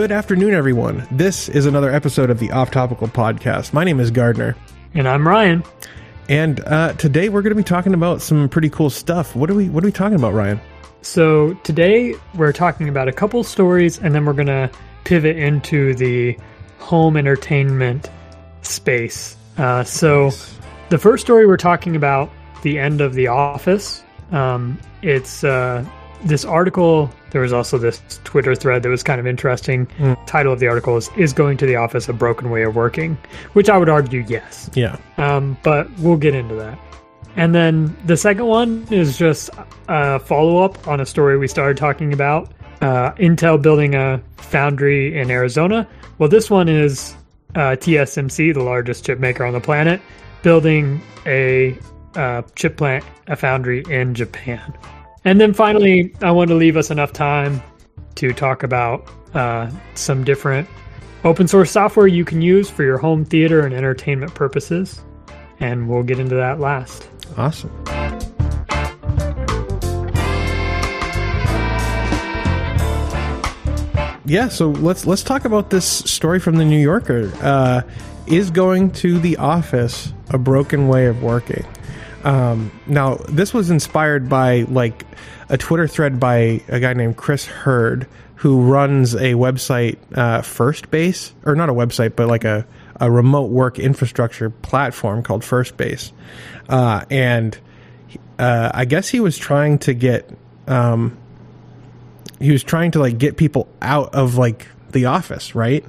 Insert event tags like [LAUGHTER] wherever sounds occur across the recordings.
Good afternoon, everyone. This is another episode of the Off Topical Podcast. My name is Gardner, And I'm Ryan. and uh, today we're going to be talking about some pretty cool stuff. What are we What are we talking about, Ryan? So today we're talking about a couple stories and then we're going to pivot into the home entertainment space. Uh, so the first story we're talking about, the end of The Office. Um, it's uh, this article. There was also this Twitter thread that was kind of interesting. Title of the article is "Is Going to the Office a Broken Way of Working?" Which I would argue yes. Yeah, Um, but we'll get into that. And then the second one is just a follow up on a story we started talking about uh, Intel building a foundry in Arizona. Well, this one is uh, TSMC, the largest chip maker on the planet, building a uh, chip plant, a foundry in Japan. And then finally, I want to leave us enough time to talk about uh, some different open source software you can use for your home theater and entertainment purposes. And we'll get into that last. awesome. Yeah, so let's let's talk about this story from the New Yorker. Uh, is going to the office a broken way of working? Um, now, this was inspired by like a Twitter thread by a guy named Chris Herd, who runs a website, uh, First Base, or not a website, but like a, a remote work infrastructure platform called First Base. Uh, and uh, I guess he was trying to get, um, he was trying to like get people out of like the office, right?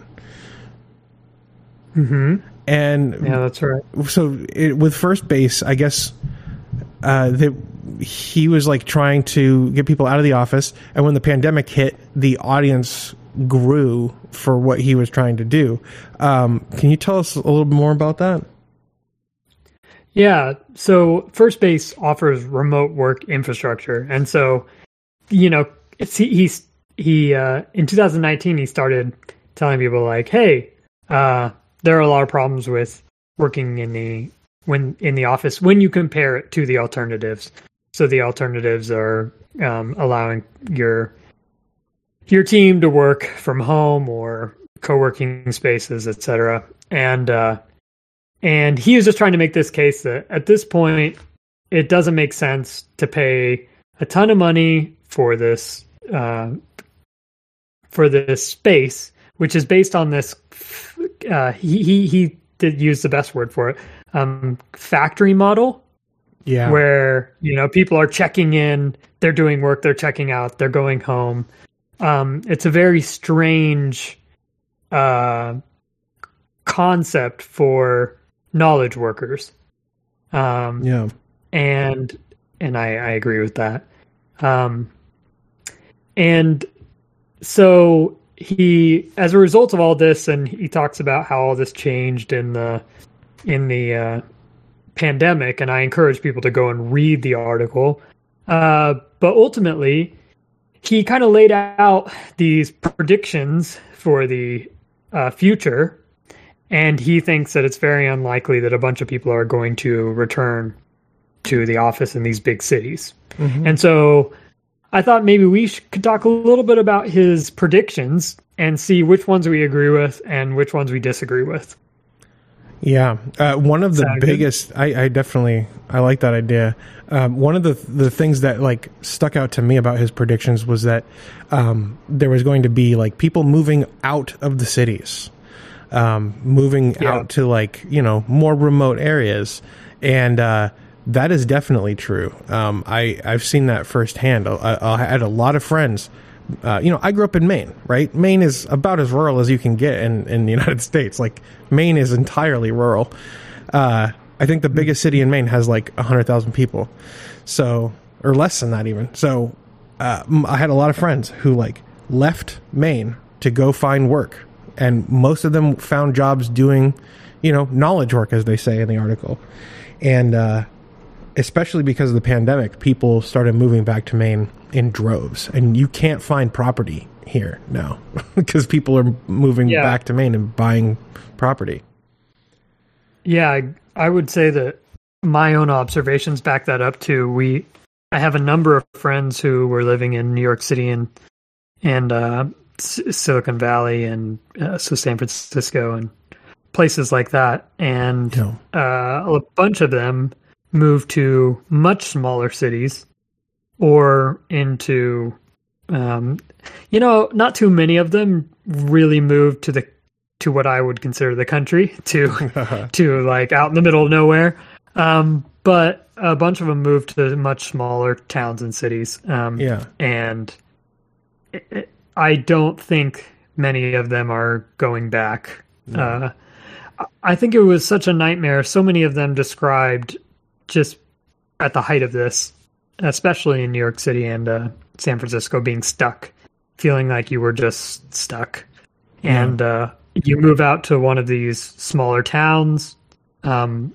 Mm-hmm. And Yeah, that's right. so it, with first base, I guess uh, that he was like trying to get people out of the office, and when the pandemic hit, the audience grew for what he was trying to do. Um, can you tell us a little more about that? Yeah. So First Base offers remote work infrastructure, and so you know, it's, he, he's he uh, in 2019 he started telling people like, hey, uh, there are a lot of problems with working in the when in the office when you compare it to the alternatives. So the alternatives are um, allowing your your team to work from home or co-working spaces, etc. And uh, and he was just trying to make this case that at this point it doesn't make sense to pay a ton of money for this uh, for this space, which is based on this. Uh, he he he did use the best word for it, um, factory model Yeah, where you know people are checking in, they're doing work, they're checking out, they're going home. Um, it's a very strange uh, concept for knowledge workers, um, yeah, and and I, I agree with that. Um, and so he, as a result of all this, and he talks about how all this changed in the in the uh, pandemic, and I encourage people to go and read the article. Uh, but ultimately, he kind of laid out these predictions for the uh, future, and he thinks that it's very unlikely that a bunch of people are going to return to the office in these big cities. And so I thought maybe we could talk a little bit about his predictions and see which ones we agree with and which ones we disagree with. yeah. Uh, one of the Sound good? biggest, I, I definitely, I like that idea. Um, one of the the things that like stuck out to me about his predictions was that um, there was going to be like people moving out of the cities. um, moving Yeah. out to like you know more remote areas, and uh, that is definitely true. Um, I I've seen that firsthand. I, I had a lot of friends. Uh, you know, I grew up in Maine, right? Maine is about as rural as you can get in, in the [LAUGHS] United States. Like Maine is entirely rural. Uh, I think the biggest city in Maine has like hundred thousand people, so or less than that even. So uh, I had a lot of friends who like left Maine to go find work, and most of them found jobs doing, you know, knowledge work, as they say in the article, and uh, especially because of the pandemic, people started moving back to Maine in droves, and you can't find property here now [LAUGHS] because people are moving Yeah. back to Maine and buying property. Yeah, I, I would say that my own observations back that up too. We, I have a number of friends who were living in New York City and and uh, Silicon Valley and uh, so San Francisco and places like that, and Yeah. uh, a bunch of them moved to much smaller cities or into, um, you know, not too many of them really move to the to what I would consider the country [LAUGHS] to [LAUGHS] to like out in the middle of nowhere. Um, but a bunch of them moved to much smaller towns and cities. Um, yeah. and it, it- I don't think many of them are going back. Uh, I- I think it was such a nightmare. So many of them described just at the height of this, especially in New York City and uh, San Francisco, being stuck, feeling like you were just stuck. And uh, you move out to one of these smaller towns. Um,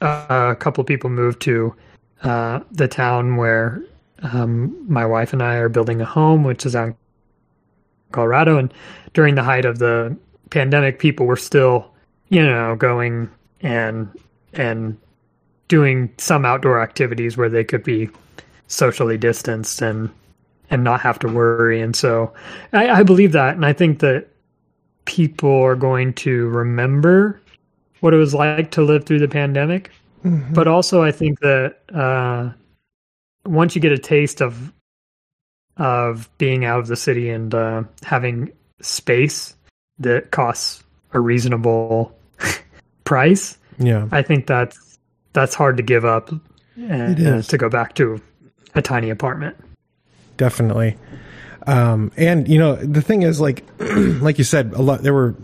a, a couple people moved to uh, the town where um, my wife and I are building a home, which is in Colorado. And during the height of the pandemic, people were still, you know, going and and doing some outdoor activities where they could be socially distanced and and not have to worry. And so I, I believe that, and I think that people are going to remember what it was like to live through the pandemic. But also, I think that uh, once you get a taste of of being out of the city and uh, having space that costs a reasonable [LAUGHS] price, Yeah. I think that's that's hard to give up and uh, to go back to a tiny apartment. definitely. Um and you know the thing is like [CLEARS THROAT] like you said a lot there were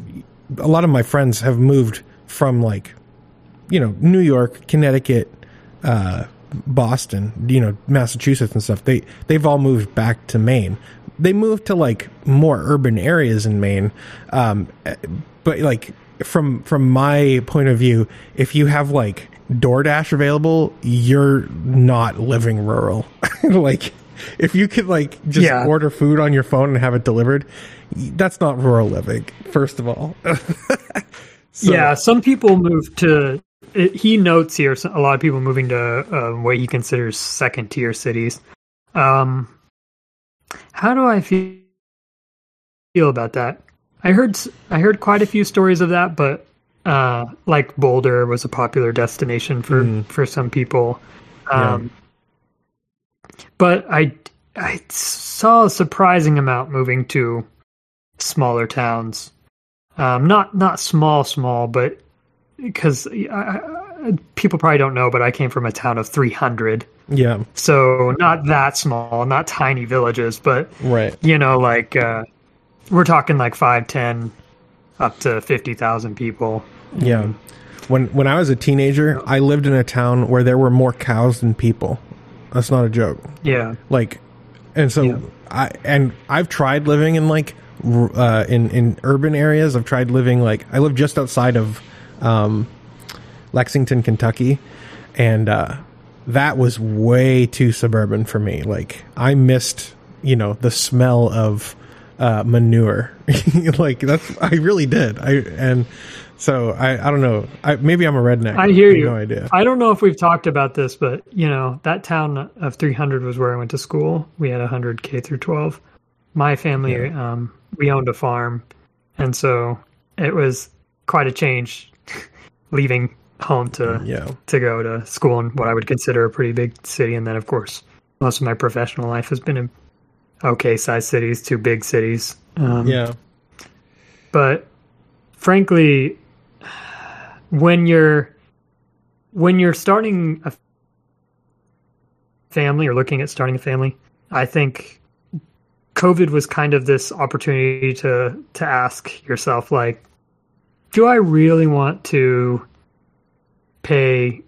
a lot of my friends have moved from like you know new york connecticut uh boston you know massachusetts and stuff. They they've all moved back to maine. They moved to like more urban areas in maine. Um eh, but like from from my point of view if you have like DoorDash available, you're not living rural. [LAUGHS] like if you could like just Yeah. order food on your phone and have it delivered, that's not rural living. First of all, [LAUGHS] So- yeah, some people move to. It, he notes here a lot of people moving to uh, what he considers second tier cities. Um, how do I feel feel about that? I heard I heard quite a few stories of that, but uh, like Boulder was a popular destination for Mm. for some people. Um, But I I saw a surprising amount moving to smaller towns. Um, not not small small, but because people probably don't know, but I came from a town of 300, yeah, so not that small, not tiny villages, but right, you know, like uh, we're talking like five, ten, up to fifty thousand people. yeah. When when I was a teenager, I lived in a town where there were more cows than people. That's not a joke. Yeah, like and so Yeah. i and i've tried living in like uh in in urban areas i've tried living like i live just outside of um lexington kentucky and uh that was way too suburban for me like i missed you know the smell of uh manure. [LAUGHS] Like that's i really did. I and so i i don't know. I maybe i'm a redneck. I hear have you. no idea. I don't know if we've talked about this, but you know that town of 300 was where I went to school. We had 100 K through 12. My family, um, we owned a farm, and so it was quite a change [LAUGHS] leaving home to yeah. to go to school in what I would consider a pretty big city, and then of course most of my professional life has been in okay sized cities to big cities. Um, yeah but frankly when you're when you're starting a family or looking at starting a family i think covid was kind of this opportunity to to ask yourself like do i really want to pay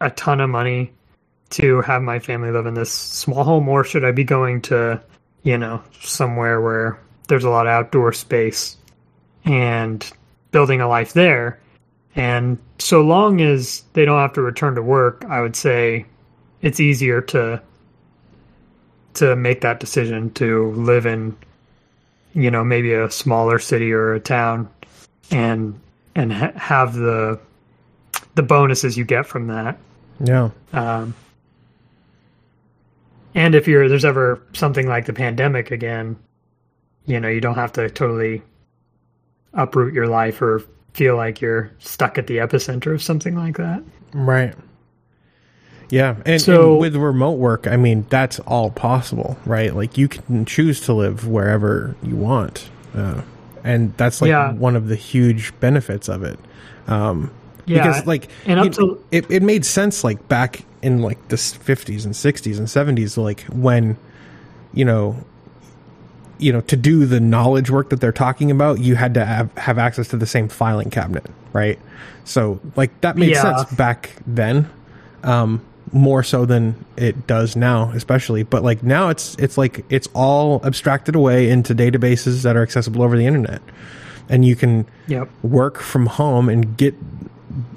a ton of money to have my family live in this small home or should i be going to you know somewhere where there's a lot of outdoor space and building a life there. And so long as they don't have to return to work, I would say it's easier to to make that decision to live in you know maybe a smaller city or a town and and ha- have the the bonuses you get from that yeah um, and if you're there's ever something like the pandemic again, you know, you don't have to totally uproot your life or feel like you're stuck at the epicenter of something like that. Right. Yeah, and, So- and with remote work, I mean that's all possible, right? Like you can choose to live wherever you want, uh, and that's like Yeah. one of the huge benefits of it. Um, Yeah, because like and up you- to- it, it made sense like back in like the fifties and sixties and seventies, like when you know you know to do the knowledge work that they're talking about you had to have, have access to the same filing cabinet right so like that made Yeah. sense back then um more so than it does now especially but like now it's it's like it's all abstracted away into databases that are accessible over the internet and you can Yep. work from home and get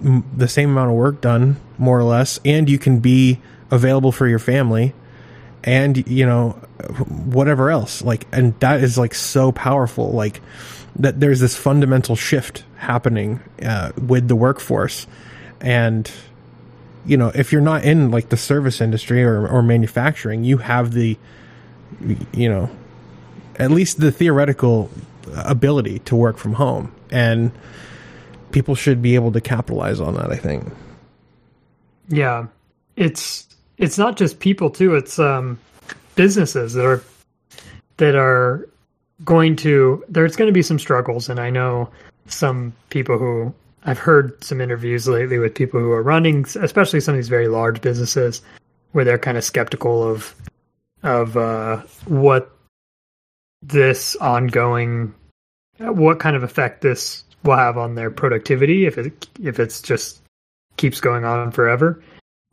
m- the same amount of work done more or less and you can be available for your family and you know whatever else like and that is like so powerful like that there's this fundamental shift happening uh, with the workforce. And you know if you're not in like the service industry or, or manufacturing you have the you know at least the theoretical ability to work from home. And people should be able to capitalize on that i think Yeah. It's it's not just people too, it's um businesses that are that are going to there's going to be some struggles and I know some people who I've heard some interviews lately with people who are running especially some of these very large businesses where they're kind of skeptical of of uh what this ongoing what kind of effect this will have on their productivity if it if it's just keeps going on forever.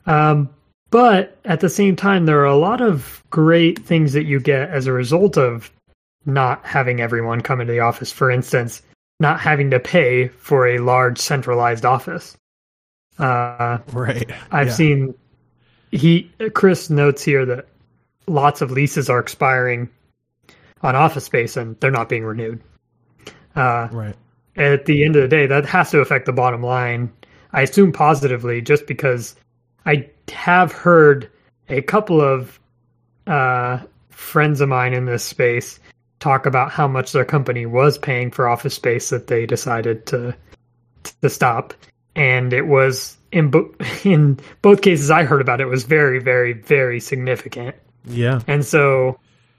Um, but at the same time, there are a lot of great things that you get as a result of not having everyone come into the office. For instance, not having to pay for a large centralized office. Uh, right I've Yeah. seen he Chris notes here that lots of leases are expiring on office space and they're not being renewed. Uh, right at the end of the day, that has to affect the bottom line. I assume positively, just because I have heard a couple of uh, friends of mine in this space talk about how much their company was paying for office space that they decided to to stop, and it was in bo- [LAUGHS] in both cases I heard about it was very, very, very significant. yeah And so,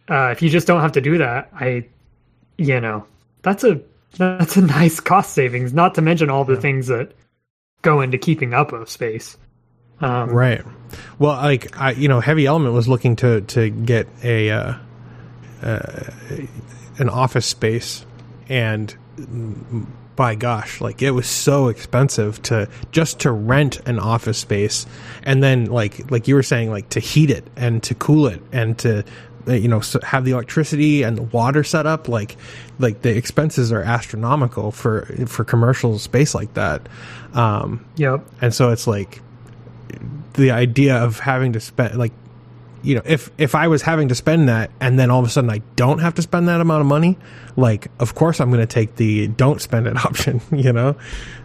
uh, if you just don't have to do that, I, you know, that's a that's a nice cost savings. Not to mention all the things that go into keeping up of space. Um, Right. Well, like I, you know, Heavy Element was looking to to get a uh, uh, an office space, and mm, by gosh, like it was so expensive to just to rent an office space, and then like like you were saying, like to heat it and to cool it and to you know have the electricity and the water set up like like the expenses are astronomical for for commercial space like that um Yep. and so it's like the idea of having to spend like you know if if i was having to spend that and then all of a sudden i don't have to spend that amount of money like of course i'm going to take the don't spend it [LAUGHS] option you know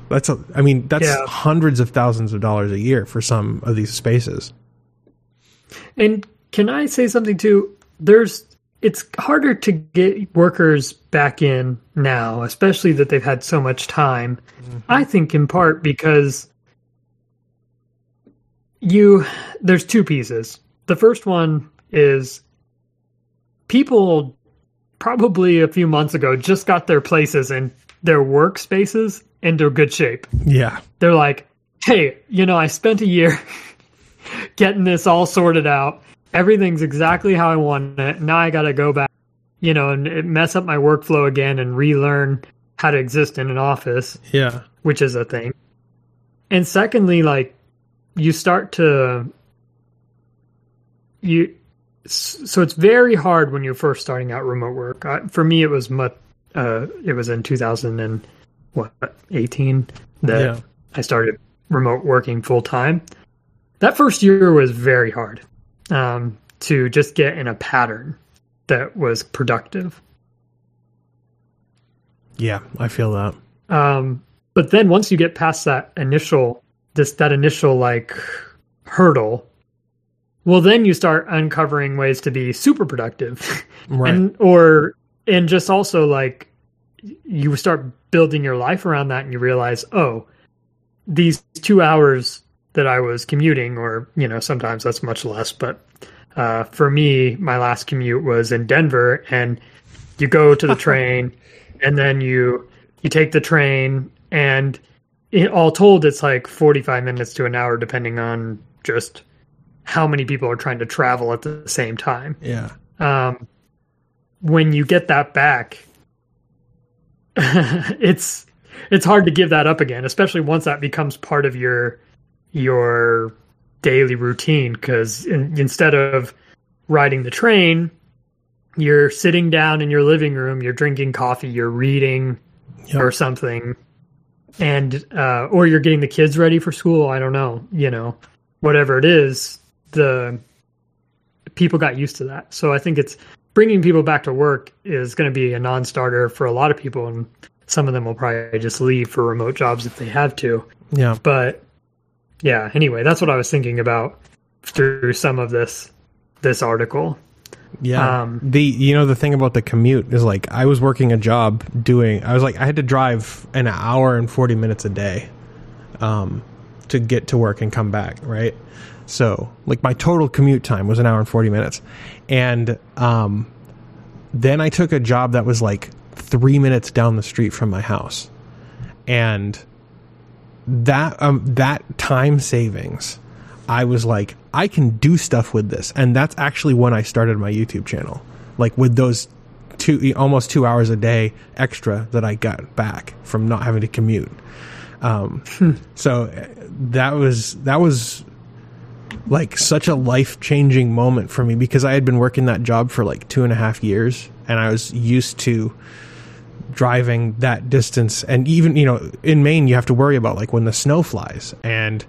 that's a, i mean that's Yeah. hundreds of thousands of dollars a year for some of these spaces And can I say something too? There's it's harder to get workers back in now, especially that they've had so much time. Mm-hmm. I think in part because you there's two pieces. The first one is people probably a few months ago just got their places and their workspaces into good shape yeah they're like, hey, you know, I spent a year [LAUGHS] getting this all sorted out. Everything's exactly how I want it. Now I got to go back, you know, and mess up my workflow again and relearn how to exist in an office, yeah which is a thing. And secondly, like, you start to you so it's very hard when you're first starting out remote work. Uh, for me, it was much. Uh, it was in 2000 and what 18 that Yeah. I started remote working full time. That first year was very hard um, to just get in a pattern that was productive. yeah i feel that. Um, but then once you get past that initial this that initial like hurdle, well then you start uncovering ways to be super productive. [LAUGHS] Right. and or and just also like you start building your life around that and you realize, oh, these two hours that I was commuting, or you know, sometimes that's much less, but uh, for me, my last commute was in Denver, and you go to the [LAUGHS] train, and then you you take the train, and it, all told, it's like forty five minutes to an hour, depending on just how many people are trying to travel at the same time. Yeah. Um, when you get that back, [LAUGHS] it's it's hard to give that up again, especially once that becomes part of your your daily routine. Because in, instead of riding the train, you're sitting down in your living room, you're drinking coffee, you're reading Yep. or something, and uh, or you're getting the kids ready for school. I don't know, you know, whatever it is, the people got used to that. So I think it's bringing people back to work is going to be a non-starter for a lot of people, and some of them will probably just leave for remote jobs if they have to. Yeah. But yeah, anyway, that's what I was thinking about through some of this this article. Yeah. Um, the you know the thing about the commute is like I was working a job doing I was like I had to drive an hour and 40 minutes a day um to get to work and come back, right? So, like my total commute time was an hour and 40 minutes. And um then I took a job that was like 3 minutes down the street from my house. And that um that time savings I was like, I can do stuff with this. And that's actually when I started my YouTube channel. Like with those two, almost two hours a day extra that I got back from not having to commute. Um, so uh, that was, that was like such a life changing moment for me because I had been working that job for like two and a half years and I was used to driving that distance. And even, you know, in Maine, you have to worry about like when the snow flies and,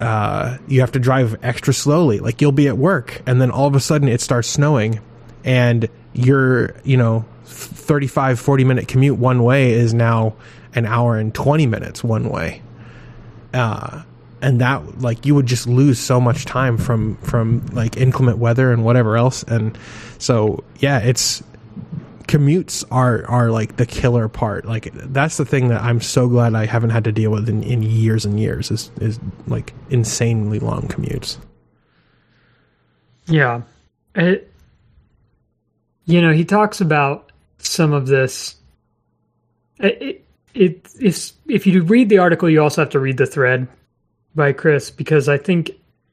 uh, you have to drive extra slowly. Like you'll be at work and then all of a sudden it starts snowing and your, you know, 35, 40 minute commute one way is now an hour and 20 minutes one way. Uh, and that like you would just lose so much time from from like inclement weather and whatever else and so yeah it's commutes are are like the killer part like that's the thing that i'm so glad i haven't had to deal with in, in years and years is is like insanely long commutes Yeah. It, you know, he talks about some of this. It, it, if, if you read the article, you also have to read the thread by Chris because I think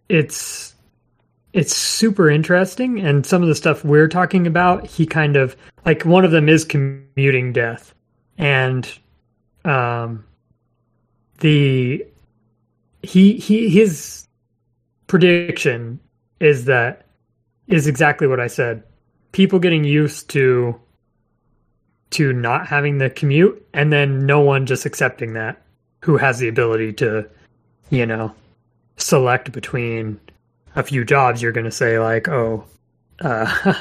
it's it's super interesting and some of the stuff we're talking about he kind of like one of them is commuting death and um the he he his prediction is that is exactly what I said. People getting used to to not having the commute and then no one just accepting that who has the ability to, you know, select between a few jobs you're going to say like, "Oh, uh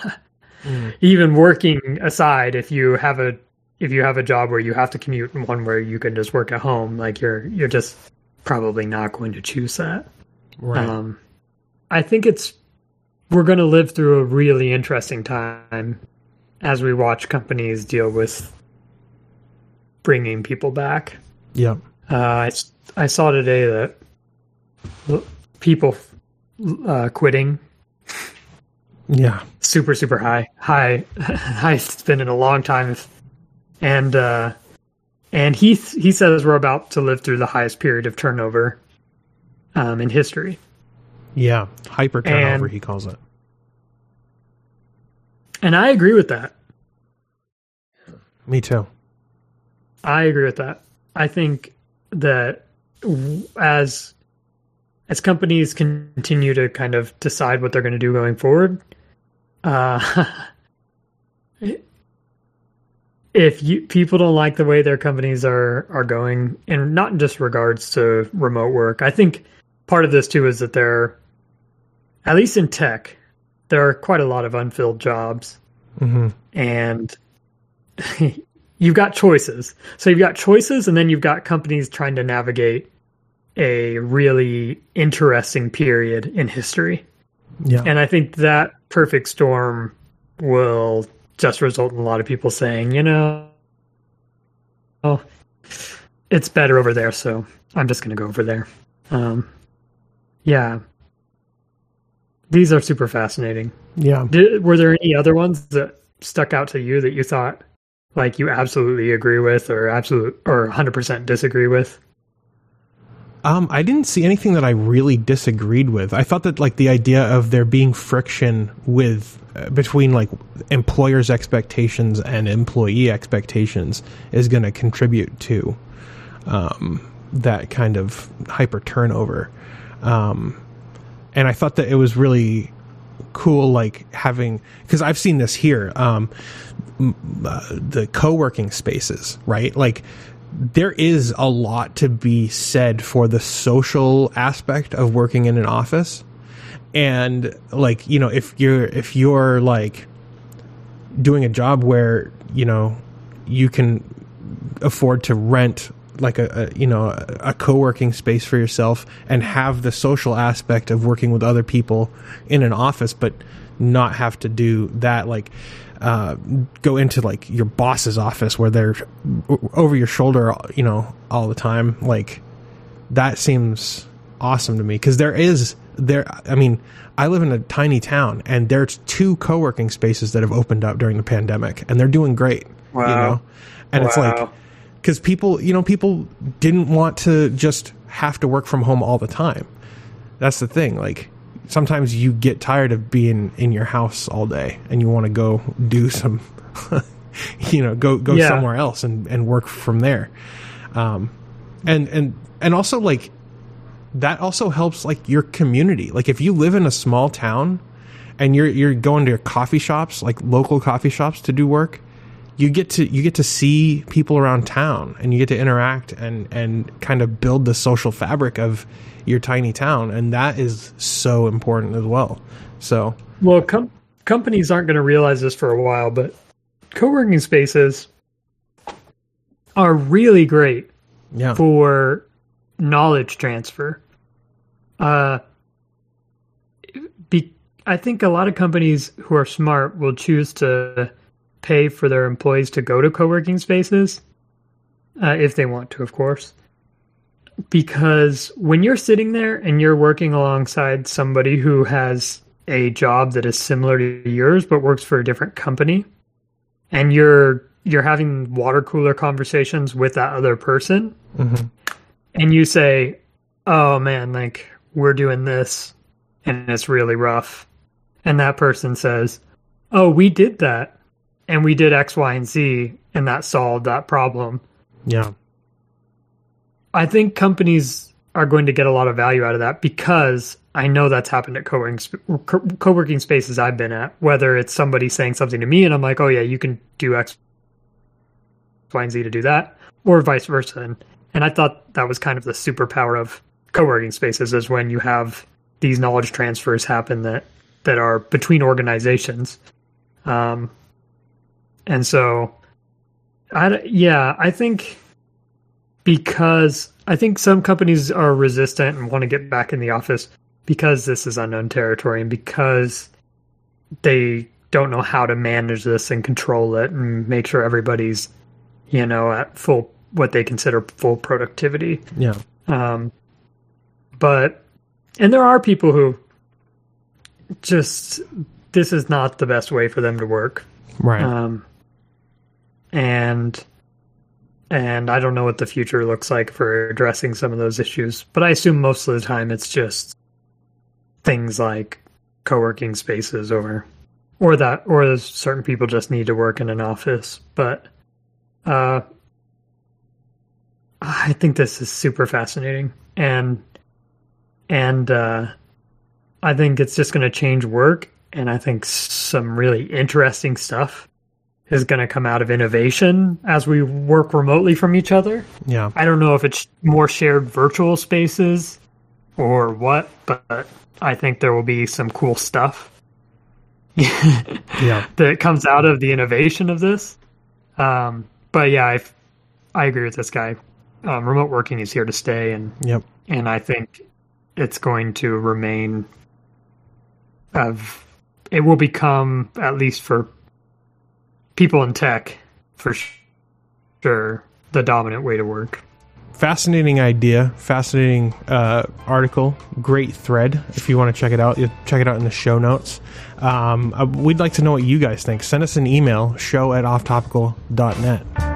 [LAUGHS] even working aside if you have a if you have a job where you have to commute and one where you can just work at home, like you're you're just probably not going to choose that. right Um, I think it's we're going to live through a really interesting time as we watch companies deal with bringing people back. yep Uh, I saw today that people uh, quitting. Yeah. Super super high high [LAUGHS] highest it's been in a long time. And uh and he he says we're about to live through the highest period of turnover um in history. Yeah. Hyper turnover And- he calls it. And i agree with that. Me too. I agree with that. I think that as as companies continue to kind of decide what they're going to do going forward uh if you people don't like the way their companies are are going and not in just regards to remote work i think part of this too is that there at least in tech there are quite a lot of unfilled jobs. Hmm and [LAUGHS] you've got choices. So you've got choices and then you've got companies trying to navigate a really interesting period in history yeah and I think that perfect storm will just result in a lot of people saying, you know, oh, it's better over there, so I'm just going to go over there. Um, yeah, these are super fascinating. Yeah. Did, were there any other ones that stuck out to you that you thought like you absolutely agree with or absolute or 100% disagree with? Um, I didn't see anything that I really disagreed with. I thought that like the idea of there being friction with uh, between like employers' expectations and employee expectations is going to contribute to um, that kind of hyper turnover. Um, and I thought that it was really cool, like having because I've seen this here, um, uh, the co working spaces, right? Like there is a lot to be said for the social aspect of working in an office. And like you know if you're if you're like doing a job where you know you can afford to rent like a, a you know a, co-working space for yourself and have the social aspect of working with other people in an office but not have to do that like uh, go into like your boss's office where they're over your shoulder, you know, all the time. Like that seems awesome to me because there is there. I mean, I live in a tiny town and there's two co-working spaces that have opened up during the pandemic and they're doing great. Wow. You know, and wow. it's like because people, you know, people didn't want to just have to work from home all the time. That's the thing. Like sometimes you get tired of being in your house all day and you want to go do some [LAUGHS] you know go go yeah. somewhere else and and work from there um and and and also like that also helps like your community like if you live in a small town and you're you're going to your coffee shops like local coffee shops to do work you get to you get to see people around town and you get to interact and and kind of build the social fabric of your tiny town, and that is so important as well. So, well, com- companies aren't going to realize this for a while, but co-working spaces are really great yeah. for knowledge transfer. Uh, be, I think a lot of companies who are smart will choose to pay for their employees to go to co-working spaces uh, if they want to, of course because when you're sitting there and you're working alongside somebody who has a job that is similar to yours but works for a different company and you're you're having water cooler conversations with that other person mm-hmm. and you say oh man like we're doing this and it's really rough and that person says oh we did that and we did x y and z and that solved that problem yeah I think companies are going to get a lot of value out of that because I know that's happened at co-working, co-working spaces I've been at, whether it's somebody saying something to me and I'm like, oh yeah, you can do X, Y, and Z to do that, or vice versa. And, and I thought that was kind of the superpower of co-working spaces is when you have these knowledge transfers happen that, that are between organizations. Um, and so I, yeah, I think because I think some companies are resistant and want to get back in the office because this is unknown territory and because they don't know how to manage this and control it and make sure everybody's you know at full what they consider full productivity. Yeah. Um but and there are people who just this is not the best way for them to work. Right. Um and and I don't know what the future looks like for addressing some of those issues. But I assume most of the time it's just things like co-working spaces or or that or certain people just need to work in an office. But uh, I think this is super fascinating and and uh, I think it's just going to change work and I think some really interesting stuff is going to come out of innovation as we work remotely from each other. Yeah. I don't know if it's more shared virtual spaces or what, but I think there will be some cool stuff. yeah. [LAUGHS] That comes out of the innovation of this. Um, but yeah, I, I agree with this guy. Um, remote working is here to stay, and yep. and I think it's going to remain. Of it will become at least for people in tech for sure the dominant way to work. Fascinating idea, fascinating uh, article, great thread. If you want to check it out, you check it out in the show notes. Um, uh, we'd like to know what you guys think. Send us an email, show at offtopical.net.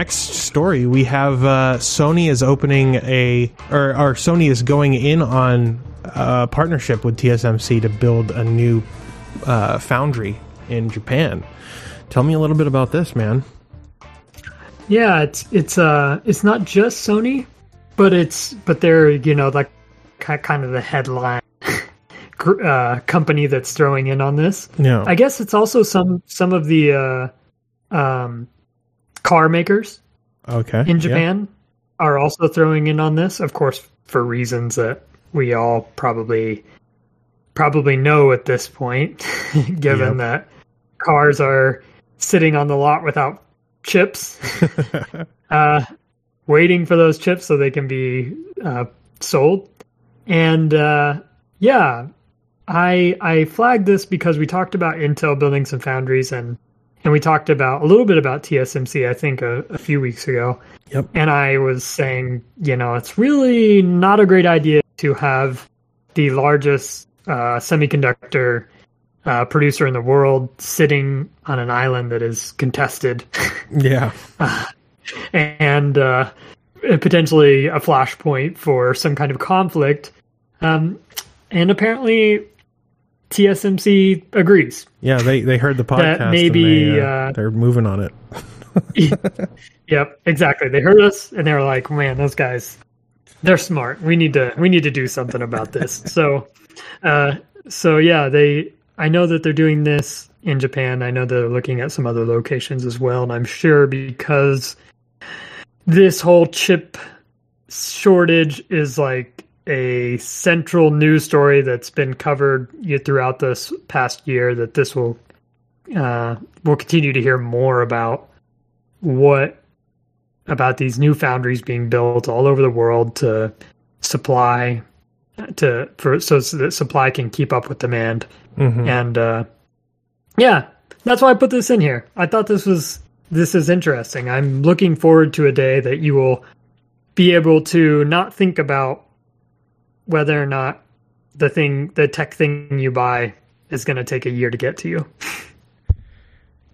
next story, we have uh, Sony is opening a, or, or Sony is going in on a partnership with TSMC to build a new uh, foundry in Japan. Tell me a little bit about this, man. Yeah, it's it's uh it's not just Sony, but it's but they're you know like kind of the headline [LAUGHS] uh, company that's throwing in on this. Yeah, I guess it's also some some of the uh, um, car makers okay in Japan yeah. are also throwing in on this, of course, for reasons that we all probably probably know at this point, [LAUGHS] given yep. that cars are sitting on the lot without chips, [LAUGHS] uh, waiting for those chips so they can be uh, sold. And uh, yeah, I I flagged this because we talked about Intel building some foundries and and we talked about a little bit about TSMC, I think, a, a, few weeks ago. Yep. And I was saying, you know, it's really not a great idea to have the largest uh, semiconductor uh, producer in the world sitting on an island that is contested. [LAUGHS] Yeah. uh, and potentially a flashpoint for some kind of conflict. Um, and apparently, TSMC agrees. Yeah, they they heard the podcast. maybe they, uh, uh, they're moving on it. [LAUGHS] yep, exactly. They heard us and they were like, "Man, those guys, they're smart. We need to we need to do something about this." [LAUGHS] so, uh, so yeah, they. I know that they're doing this in Japan. I know they're looking at some other locations as well, and I'm sure because this whole chip shortage is like a central news story that's been covered throughout this past year that this will uh, we'll continue to hear more about what about these new foundries being built all over the world to supply to for so that supply can keep up with demand. Mm-hmm. and uh, yeah that's why i put this in here. I thought this was this is interesting. I'm looking forward to a day that you will be able to not think about whether or not the thing, the tech thing you buy is going to take a year to get to you.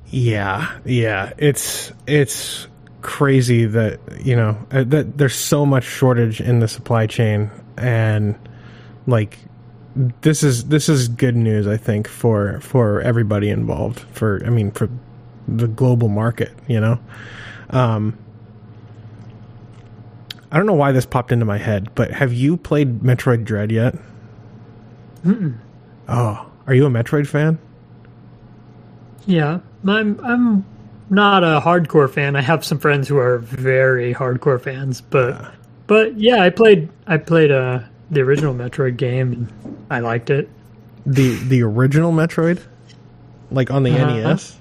yeah, yeah, it's it's crazy that you know uh, that there's so much shortage in the supply chain, and like this is this is good news, I think, for for everybody involved. For I mean, for the global market, you know. Um, I don't know why this popped into my head, but have you played Metroid Dread yet? Mm-mm. Oh, are you a Metroid fan? Yeah, I'm. I'm not a hardcore fan. I have some friends who are very hardcore fans, but yeah. but yeah, I played. I played uh, the original Metroid game, and I liked it. The the original Metroid, like on the uh, uh-huh. NES.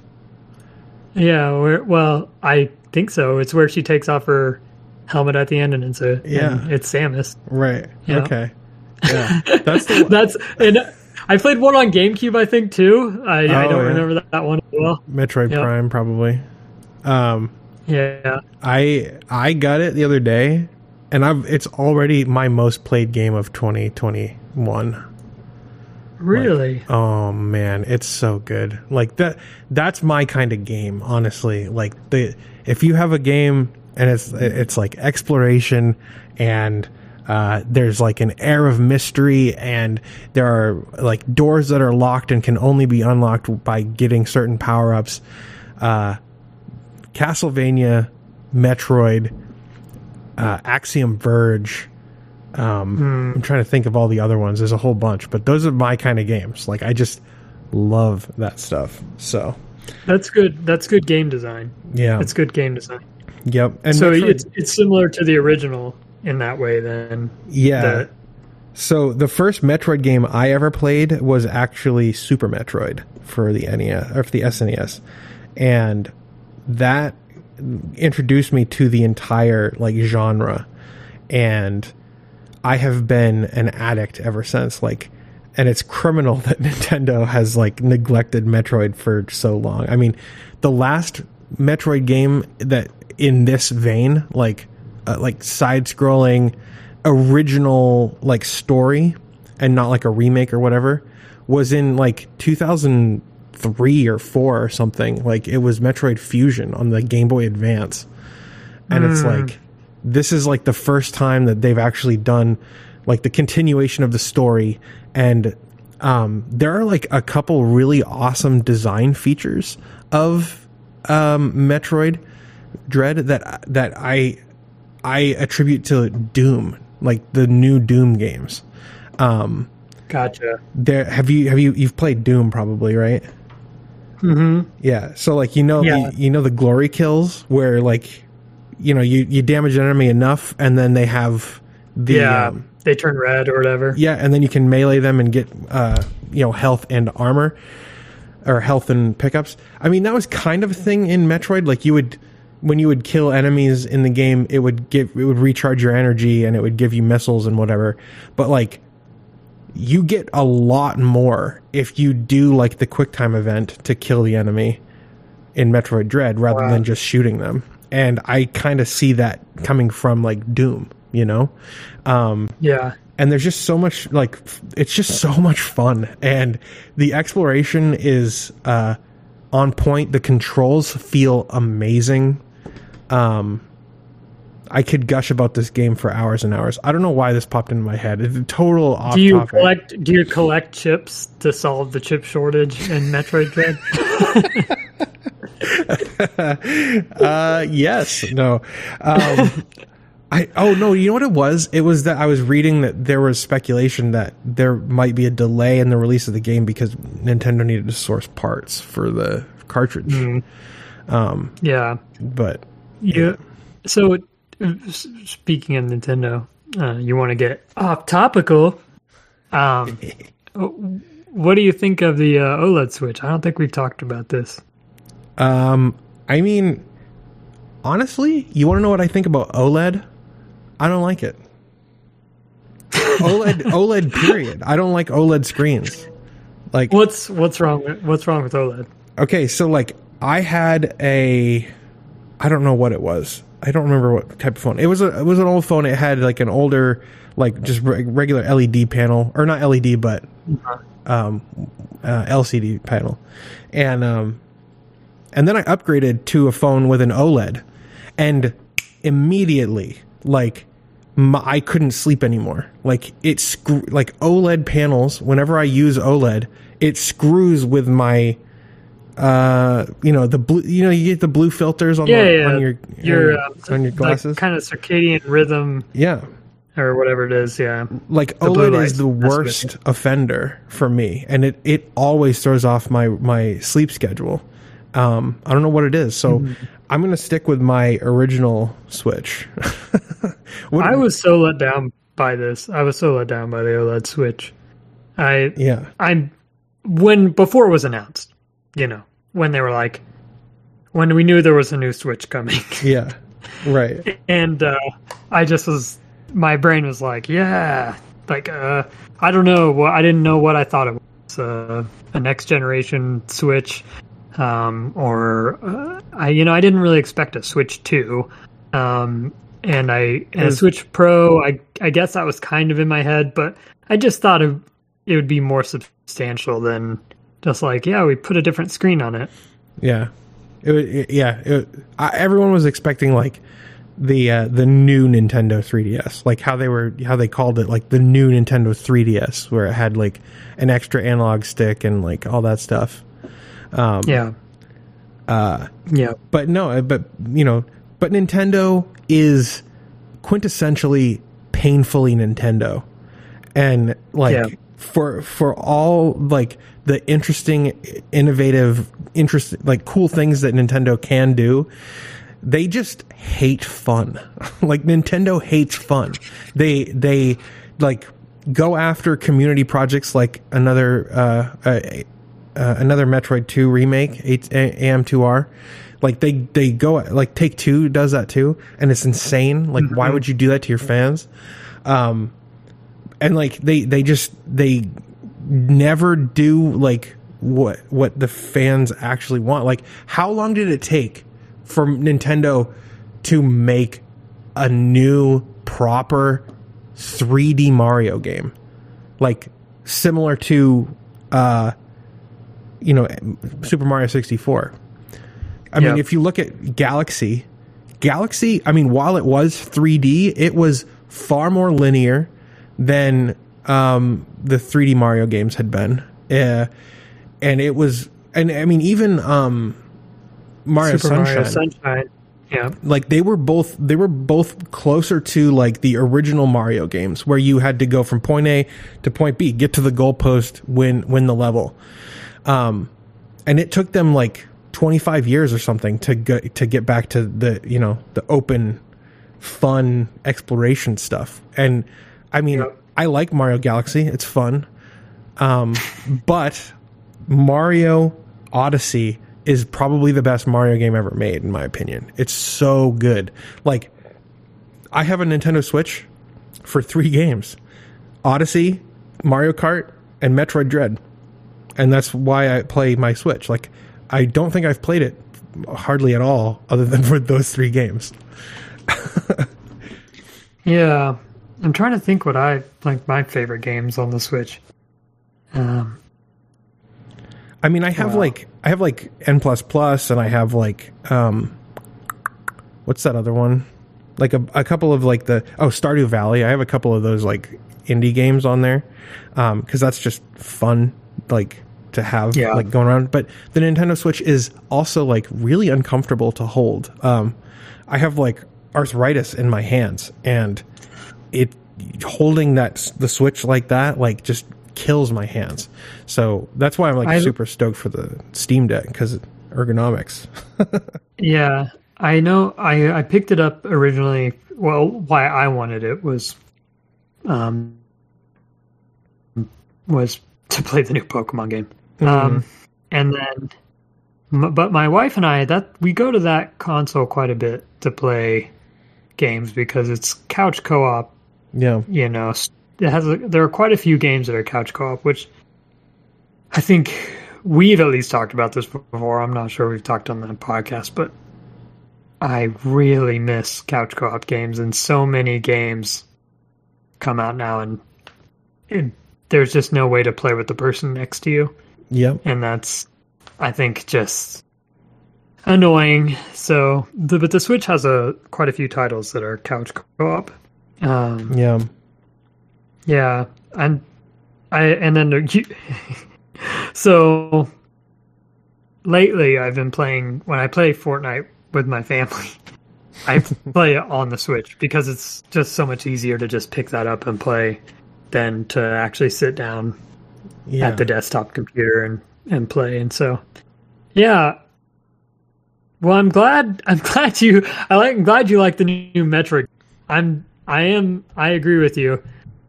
Yeah, well, I think so. It's where she takes off her helmet at the end, and it's a yeah, it's Samus. Right. Okay. [LAUGHS] Yeah. That's the that's and I played one on GameCube, I think too. I, oh, I don't yeah. remember that, that, one well. Metroid yep. Prime, probably. Um, yeah. I I got it the other day, and I've it's already my most played game of 2021. Really? Like, oh man, it's so good. Like that that's my kind of game, honestly. Like the if you have a game and it's it's like exploration and uh, there's like an air of mystery and there are like doors that are locked and can only be unlocked by getting certain power-ups. Uh, castlevania metroid uh, axiom verge um, hmm. i'm trying to think of all the other ones. There's a whole bunch but those are my kind of games. Like i just love that stuff. So that's good. That's good game design. Yeah. It's good game design Yep. And so Metroid, it's it's similar to the original in that way. Then yeah, So the first Metroid game I ever played was actually Super Metroid for the NES or for the SNES, and that introduced me to the entire like genre, and I have been an addict ever since. Like, and it's criminal [LAUGHS] that Nintendo has like neglected Metroid for so long. I mean, the last Metroid game that in this vein, like uh, like side scrolling original like story and not like a remake or whatever was in like 2003 or 4 or something. Like it was Metroid Fusion on the Game Boy Advance. And it's like this is like the first time that they've actually done like the continuation of the story. And um, there are like a couple really awesome design features of um, Metroid Dread that that I I attribute to Doom, like the new Doom games. Um, Gotcha. there have you have you you've played Doom probably right? Mm-hmm. Yeah. So like you know Yeah. you, you know the glory kills where like you know you you damage an enemy enough and then they have the Yeah. um, they turn red or whatever. yeah and then you can melee them and get uh you know health and armor or health and pickups. I mean that was kind of a thing in Metroid like you would when you would kill enemies in the game it would give it would recharge your energy and it would give you missiles and whatever. But like you get a lot more if you do like the quick time event to kill the enemy in Metroid Dread rather Wow. than just shooting them. And I kind of see that coming from like Doom, you know? Um, Yeah. and there's just so much like it's just so much fun and the exploration is uh on point the controls feel amazing um I could gush about this game for hours and hours. I don't know why this popped into my head. It's a total off Do you topic. collect? Do you collect chips to solve the chip shortage in Metroid Dread? [LAUGHS] [LAUGHS] Uh, yes. No. Um, [LAUGHS] I oh no. You know what it was? It was that I was reading that there was speculation that there might be a delay in the release of the game because Nintendo needed to source parts for the cartridge. yeah. But yeah. So, uh, speaking of Nintendo, uh, you want to get off topical. Um, [LAUGHS] what do you think of the uh, OLED Switch? I don't think we've talked about this. um, I mean, honestly, you want to know what I think about OLED? I don't like it. OLED, [LAUGHS] OLED. Period. I don't like OLED screens. Like What's what's wrong? With, what's wrong with OLED? okay, so like I had a I don't know what it was. I don't remember what type of phone. It was a it was an old phone. It had like an older like just re- regular LED panel or not LED but um uh, LCD panel. And um and then I upgraded to a phone with an OLED and immediately like my, I couldn't sleep anymore. Like it screw like OLED panels. Whenever I use OLED, it screws with my, uh, you know the blue. You know you get the blue filters on, Yeah, the, yeah. on your Your on, uh, on your glasses. kind of circadian rhythm yeah, or whatever it is. Yeah. like blue OLED is the worst offender for me, and it it always throws off my my sleep schedule. Um, I don't know what it is, so Mm-hmm. I'm gonna stick with my original Switch. [LAUGHS] I was so let down by this. I was so let down by the OLED Switch. I yeah, I'm when before it was announced, you know, when they were like when we knew there was a new Switch coming. [LAUGHS] yeah, right. and uh I just was my brain was like, yeah, like uh I don't know I didn't know what I thought it was. Uh, a next generation Switch um or uh, I you know, I didn't really expect a Switch 2. Um and I and a Switch Pro, I I guess that was kind of in my head, but I just thought it, it would be more substantial than just like, yeah, we put a different screen on it. Yeah, it, it yeah. It, I, everyone was expecting like the uh, the new Nintendo 3DS, like how they were how they called it, like the new Nintendo 3DS, where it had like an extra analog stick and like all that stuff. Um, Yeah. Uh, Yeah. but no, uh, but you know, but Nintendo is quintessentially painfully Nintendo, and like Yeah. for for all like the interesting, innovative, interest like cool things that Nintendo can do, they just hate fun. [LAUGHS] like Nintendo hates fun. They they like go after community projects like another uh, uh, another Metroid Two remake, AM2R. Like they they go like Take Two does that too, and it's insane. Like why would you do that to your fans? Um, and like they they just they never do like what what the fans actually want. Like how long did it take for Nintendo to make a new proper 3D Mario game? Like similar to uh you know Super Mario 64. I mean, if you look at Galaxy, Galaxy, I mean, while it was 3D, it was far more linear than um, the 3D Mario games had been. Uh, and it was, and I mean, even um, Mario Super Sunshine, Mario Sunshine. Yeah. like they were both they were both closer to like the original Mario games where you had to go from point A to point B, get to the goalpost, win win the level. Um and it took them like 25 years or something to get to get back to the, you know, the open fun exploration stuff. And I mean, Yep. I like Mario Galaxy. It's fun. Um but Mario Odyssey is probably the best Mario game ever made, in my opinion. It's so good. Like, I have a Nintendo Switch for three [LAUGHS] games Odyssey, Mario Kart, and Metroid Dread. And that's why I play my Switch. Like, I don't think I've played it hardly at all, other than [LAUGHS] for those three games. [LAUGHS] Yeah. I'm trying to think what I like my favorite games on the Switch. Um, I mean, I have Wow. like I have like N plus plus, and I have like um, what's that other one? Like a, a couple of like the oh Stardew Valley. I have a couple of those like indie games on there because that's just fun, like to have Yeah. like going around. But the Nintendo Switch is also like really uncomfortable to hold. Um, I have like arthritis in my hands, and it holding that the Switch like that like just kills my hands. So that's why I'm like I- super stoked for the Steam Deck because ergonomics. [LAUGHS] yeah. I know I I picked it up originally well why I wanted it was um was to play the new Pokemon game. Um and then m- but my wife and I that we go to that console quite a bit to play games because it's couch co-op yeah, you know it has a, there are quite a few games that are couch co-op which i think we've at least talked about this before. I'm not sure we've talked on the podcast but i really miss couch co-op games and so many games come out now and it, there's just no way to play with the person next to you yeah, and that's I think just annoying. So, the, but the Switch has a quite a few titles that are couch co-op. Um, yeah. yeah, and I and then you, [LAUGHS] so lately I've been playing when I play Fortnite with my family. [LAUGHS] I play it on the Switch because it's just so much easier to just pick that up and play than to actually sit down Yeah. at the desktop computer and and play. And so yeah. Well i'm glad [LAUGHS] i'm glad you i like i'm glad you like the new Metroid i'm i am i agree with you.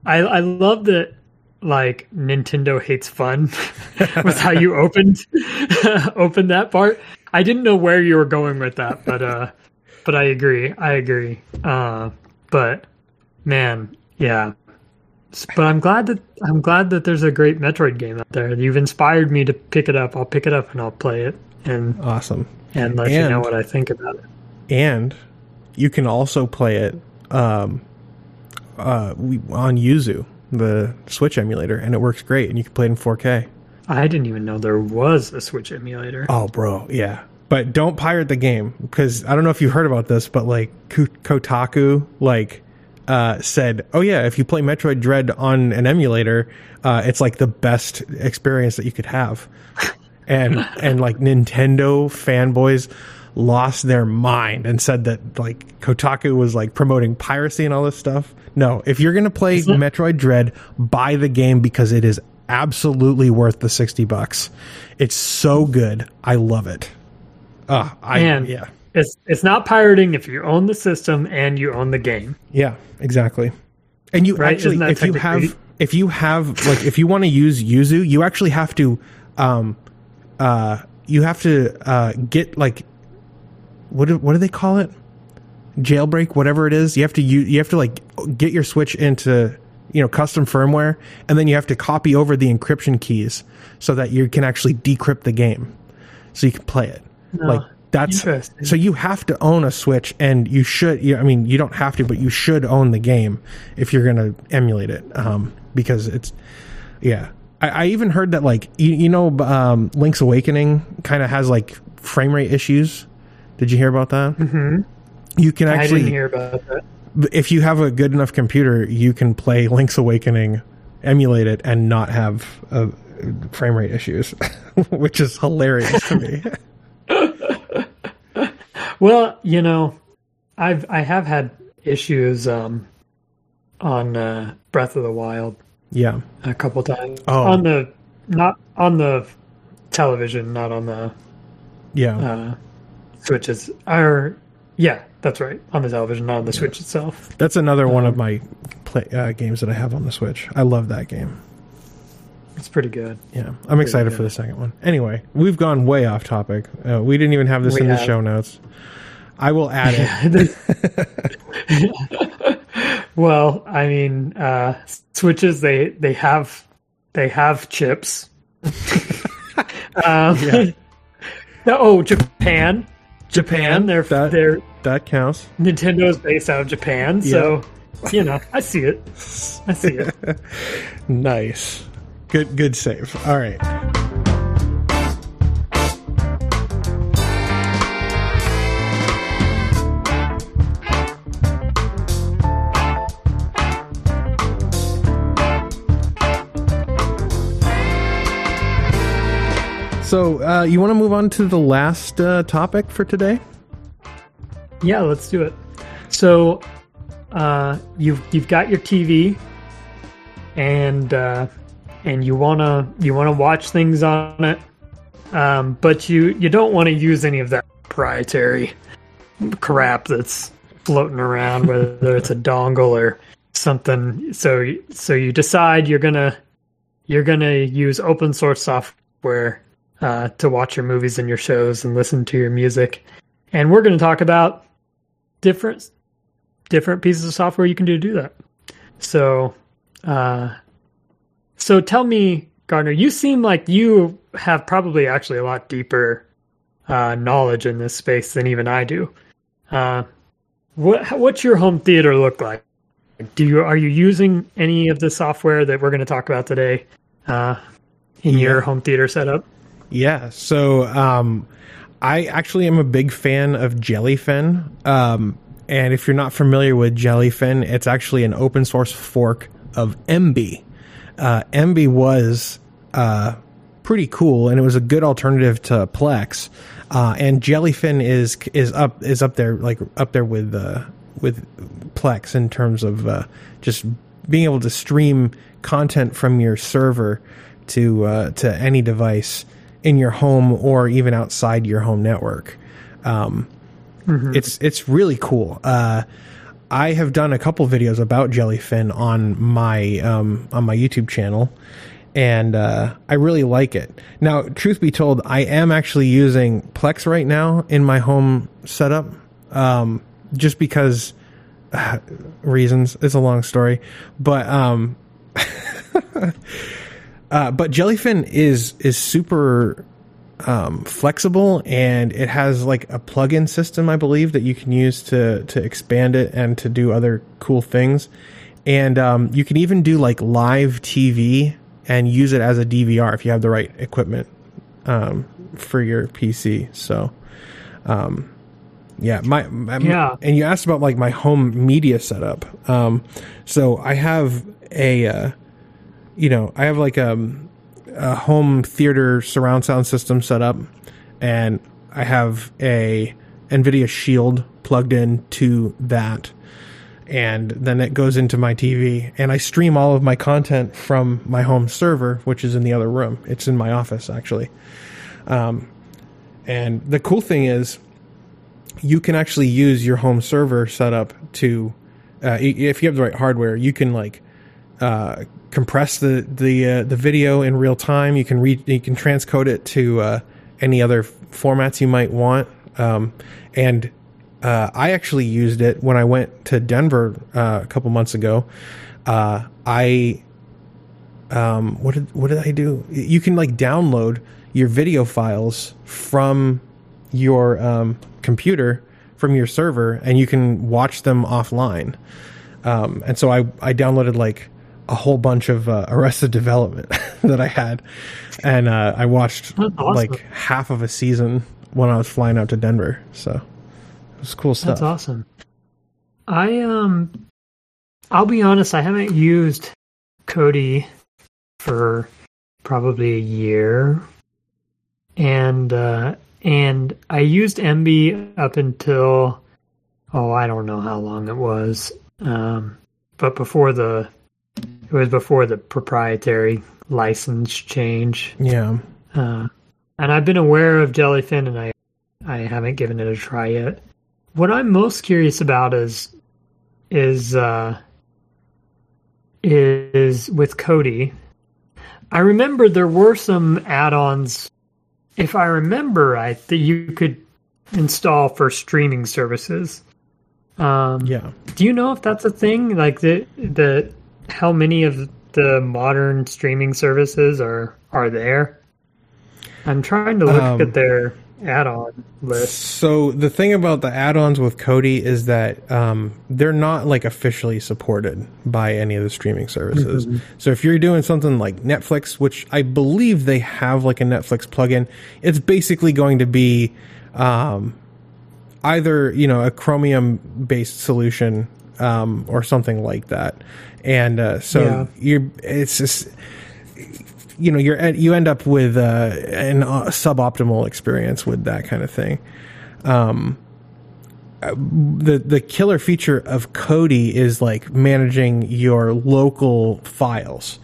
I i love that like nintendo hates fun [LAUGHS] with how you opened [LAUGHS] opened that part. I didn't know where you were going with that but uh but i agree. I agree. Uh but man yeah but I'm glad that I'm glad that there's a great Metroid game out there. You've inspired me to pick it up. I'll pick it up and I'll play it and awesome. and let you know what I think about it. And you can also play it um, uh, we, on Yuzu, the Switch emulator, and it works great. And you can play it in 4K. I didn't even know there was a Switch emulator. Oh, bro, yeah. But don't pirate the game because I don't know if you heard about this, but like Kotaku, like uh, said, "Oh yeah, if you play Metroid Dread on an emulator, uh, it's like the best experience that you could have." [LAUGHS] And and like Nintendo fanboys lost their mind and said that like Kotaku was like promoting piracy and all this stuff. No, if you're gonna play Isn't- Metroid Dread, buy the game because it is absolutely worth the sixty bucks. It's so good. I love it. Uh, I Man. yeah. It's it's not pirating if you own the system and you own the game. Yeah, exactly. And you Right? actually, if you have if you have like if you want to use Yuzu, you actually have to um uh you have to uh get like what do, what do they call it? Jailbreak, whatever it is. You have to you you have to like get your Switch into you know custom firmware, and then you have to copy over the encryption keys so that you can actually decrypt the game, so you can play it. like that's so you have to own a Switch, and you should. You, I mean, you don't have to, but you should own the game if you're going to emulate it, um, because it's yeah. I, I even heard that like you, you know um, Link's Awakening kind of has like frame rate issues. Did you hear about that? Mm-hmm. You can I actually didn't hear about that. if you have a good enough computer, you can play Link's Awakening, emulate it, and not have uh, frame rate issues, [LAUGHS] which is hilarious to me. [LAUGHS] Well, you know, I've I have had issues um, on uh, Breath of the Wild Yeah. a couple times Oh. on the not on the television, not on the Yeah. uh, switches. Or yeah, that's right, on the television, not on the Switch itself. That's another one of my play, uh, games that I have on the Switch. I love that game. It's pretty good. Yeah. I'm excited good. for the second one. Anyway, we've gone way off topic. Uh, we didn't even have this We in the show notes. I will add it. [LAUGHS] well, I mean, uh, Switches they they have they have chips. [LAUGHS] um, Yeah. [LAUGHS] Oh, Japan, Japan. They're That- they're that counts. Nintendo's based out of Japan, so you know I see it. I see it. Nice. Good good save. All right. So, uh, you want to move on to the last uh, topic for today? Yeah, let's do it. So, uh, you've you've got your TV, and uh, and you wanna you wanna watch things on it, um, but you you don't want to use any of that proprietary crap that's floating around, [LAUGHS] whether it's a dongle or something. So so you decide you're gonna you're gonna use open source software uh, to watch your movies and your shows and listen to your music. And we're to talk about different different pieces of software you can do to do that. So, uh, so tell me, Gardner, you seem like you have probably actually a lot deeper uh, knowledge in this space than even I do. Uh, what what's your home theater look like? Do you are you using any of the software that we're going to talk about today uh, in your home theater setup? Yeah. So um, I actually am a big fan of Jellyfin. Um, and if you're not familiar with Jellyfin, it's actually an open source fork of Emby. Uh, Emby was uh, pretty cool, and it was a good alternative to Plex. Uh, and Jellyfin is is up is up there like up there with uh, with Plex in terms of uh, just being able to stream content from your server to uh, to any device in your home or even outside your home network. Um, It's it's really cool. I have done a couple videos about Jellyfin on my um, on my YouTube channel, and uh, I really like it. Now, truth be told, I am actually using Plex right now in my home setup, um, just because uh, reasons. It's a long story, but um, [LAUGHS] uh, but Jellyfin is is super um, flexible and it has like a plug-in system, I believe, that you can use to to expand it and to do other cool things. And um, you can even do like live TV and use it as a DVR if you have the right equipment um, for your PC. So, um, yeah, my, my Yeah. And you asked about like my home media setup. Um, so I have a, uh, you know, I have like um, a home theater surround sound system set up, and I have a NVIDIA Shield plugged in to that, and then it goes into my TV, and I stream all of my content from my home server, which is in the other room. It's in my office actually. Um, and the cool thing is, you can actually use your home server setup to, uh, if you have the right hardware, you can like uh, compress the the uh, the video in real time. You can read you can transcode it to uh, any other formats you might want. Um, and uh, I actually used it when I went to Denver uh, a couple months ago. Uh, I um, what did what did I do? You can like download your video files from your um, computer from your server, and you can watch them offline. Um, and so I I downloaded like a whole bunch of uh, Arrested Development [LAUGHS] that I had, and uh, I watched awesome. like half of a season when I was flying out to Denver. So it was cool stuff. That's awesome. I um I'll be honest, I haven't used Kodi for probably a year. And uh and I used Emby up until oh, I don't know how long it was. Um but before the it was before the proprietary license change. Yeah, Uh, and I've been aware of jellyfin, and I I haven't given it a try yet. What I'm most curious about is is uh, is with Kodi. I remember there were some add-ons, if I remember right, that you could install for streaming services. Um, yeah. do you know if that's a thing? Like the the how many of the modern streaming services are are there? I'm trying to look Um, at their add-on list. So the thing about the add-ons with Kodi is that um, they're not like officially supported by any of the streaming services. So if you're doing something like Netflix, which I believe they have like a Netflix plugin, it's basically going to be um, either you know a Chromium-based solution um, or something like that. And uh, so Yeah. you're it's just you know you're you end up with uh, an uh, suboptimal experience with that kind of thing. Um, uh, the the killer feature of Kodi is like managing your local files,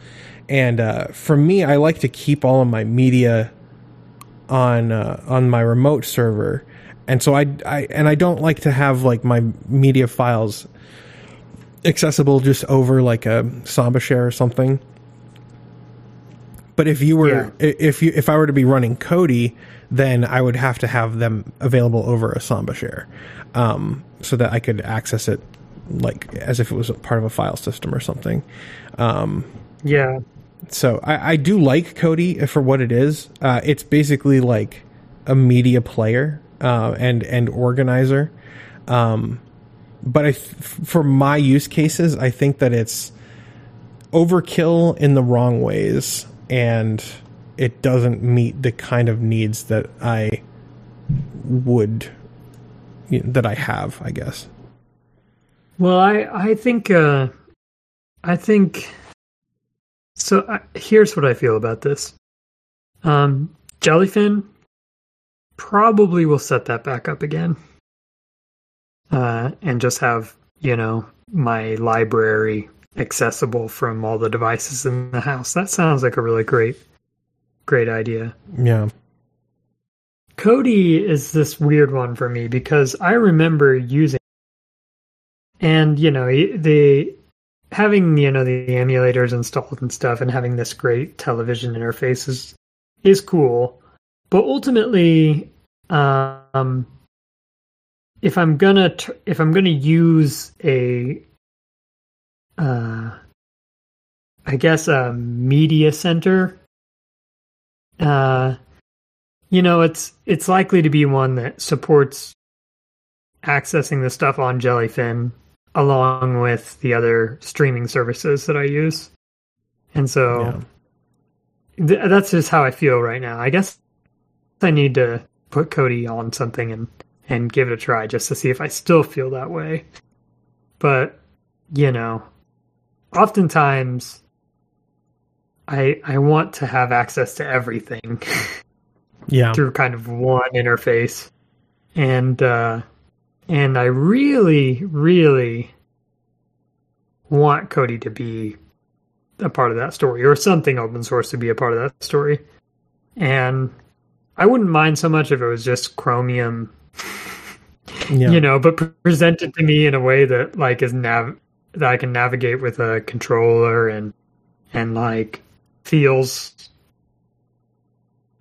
and uh, for me, I like to keep all of my media on uh, on my remote server, and so I, I and I don't like to have like my media files accessible just over like a Samba share or something. But if you were Yeah. if you if I were to be running Kodi, then I would have to have them available over a Samba share, um, so that I could access it like as if it was a part of a file system or something. Um, Yeah, so I, I do like Kodi for what it is. Uh, it's basically like a media player uh, and and organizer. Um, but I, for my use cases, I think that it's overkill in the wrong ways, and it doesn't meet the kind of needs that I would you know, that I have. I guess. Well, I I think uh, I think so. I, here's what I feel about this. Um, Jellyfin probably will set that back up again, uh, and just have you know my library accessible from all the devices in the house. That sounds like a really great, great idea. Yeah. Kodi is this weird one for me because I remember using, and you know the having you know the emulators installed and stuff, and having this great television interface is is cool, but ultimately, um, if I'm gonna if I'm gonna use a, uh, I guess a media center, uh you know it's it's likely to be one that supports accessing the stuff on jellyfin along with the other streaming services that i use and so Yeah. th- that's just how i feel right now i guess i need to put Kodi on something and and give it a try just to see if i still feel that way. But you know oftentimes i i want to have access to everything [LAUGHS] Yeah. through kind of one interface. And uh and i really really want Kodi to be a part of that story or something open source to be a part of that story. And i wouldn't mind so much if it was just chromium [LAUGHS] Yeah. you know but pre- presented to me in a way that like is nav that I can navigate with a controller and and like feels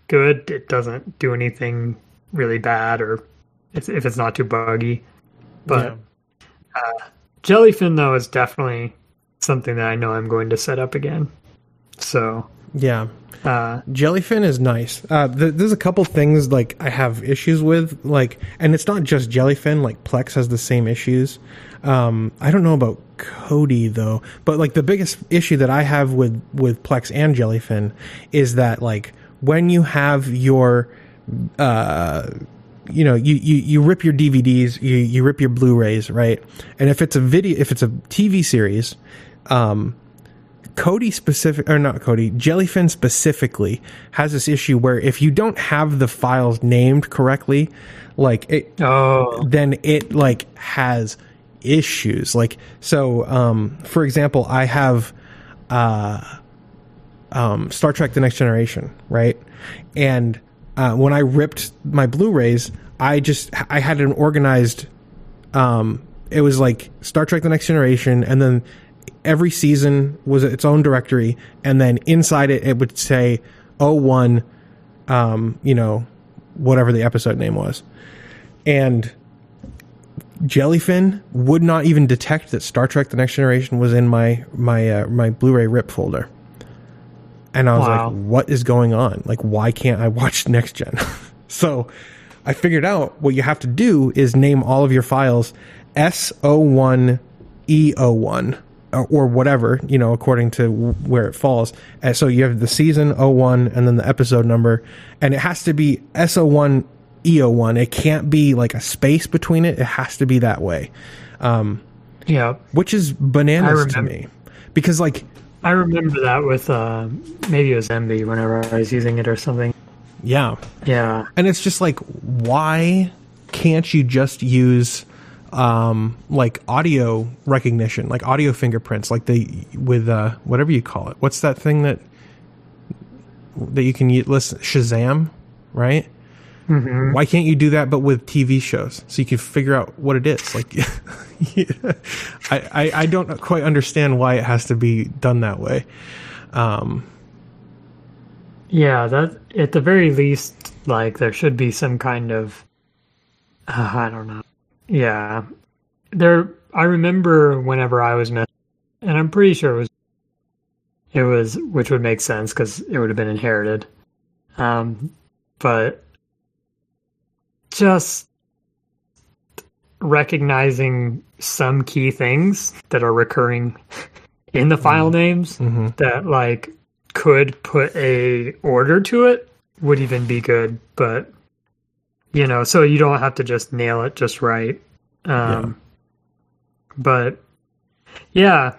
good. It doesn't do anything really bad or if, if it's not too buggy. But uh, Jellyfin though is definitely something that I know I'm going to set up again. So Yeah. uh, Jellyfin is nice. Uh, th- there's a couple things like I have issues with, like, and it's not just Jellyfin. Like Plex has the same issues. Um, I don't know about Kodi though, but like the biggest issue that I have with with Plex and Jellyfin is that like when you have your uh you know you, you you rip your dvds you you rip your blu-rays right and if it's a video if it's a tv series um Kodi specific or not Kodi, Jellyfin specifically has this issue where if you don't have the files named correctly, like it, oh then it like has issues. Like so, um, for example, I have uh, um, Star Trek: The Next Generation, right? And uh, when I ripped my Blu-rays, I just I had an organized. Um, it was like Star Trek: The Next Generation, and then every season was its own directory, and then inside it it would say 01, um, you know, whatever the episode name was, and Jellyfin would not even detect that Star Trek: The Next Generation was in my my uh, my Blu-ray rip folder. And I was Wow. like, "What is going on? Like, why can't I watch [LAUGHS] Next Gen?" [LAUGHS] so, I figured out what you have to do is name all of your files S01 E01 or, or whatever, you know, according to where it falls. And so you have the season 01 and then the episode number, and it has to be S01 E01. It can't be like a space between it. It has to be that way, yeah. which is bananas to me. Because like, I remember that with uh, maybe it was Emby whenever I was using it or something. yeah, Yeah. and it's just like, why can't you just use um like audio recognition like audio fingerprints like the with uh whatever you call it. What's that thing that that you can u- listen shazam right? Why can't you do that but with tv shows? So you can figure out what it is. Like [LAUGHS] I, I i don't quite understand why it has to be done that way. Um Yeah, that at the very least, like there should be some kind of uh, [SIGHS] I don't know. Yeah, there. I remember whenever I was missing, and I'm pretty sure it was it was, which would make sense because it would have been inherited. Um, but just recognizing some key things that are recurring [LAUGHS] in the file names mhm. that like could put a order to it would even be good but you know so you don't have to just nail it just right. Um but yeah.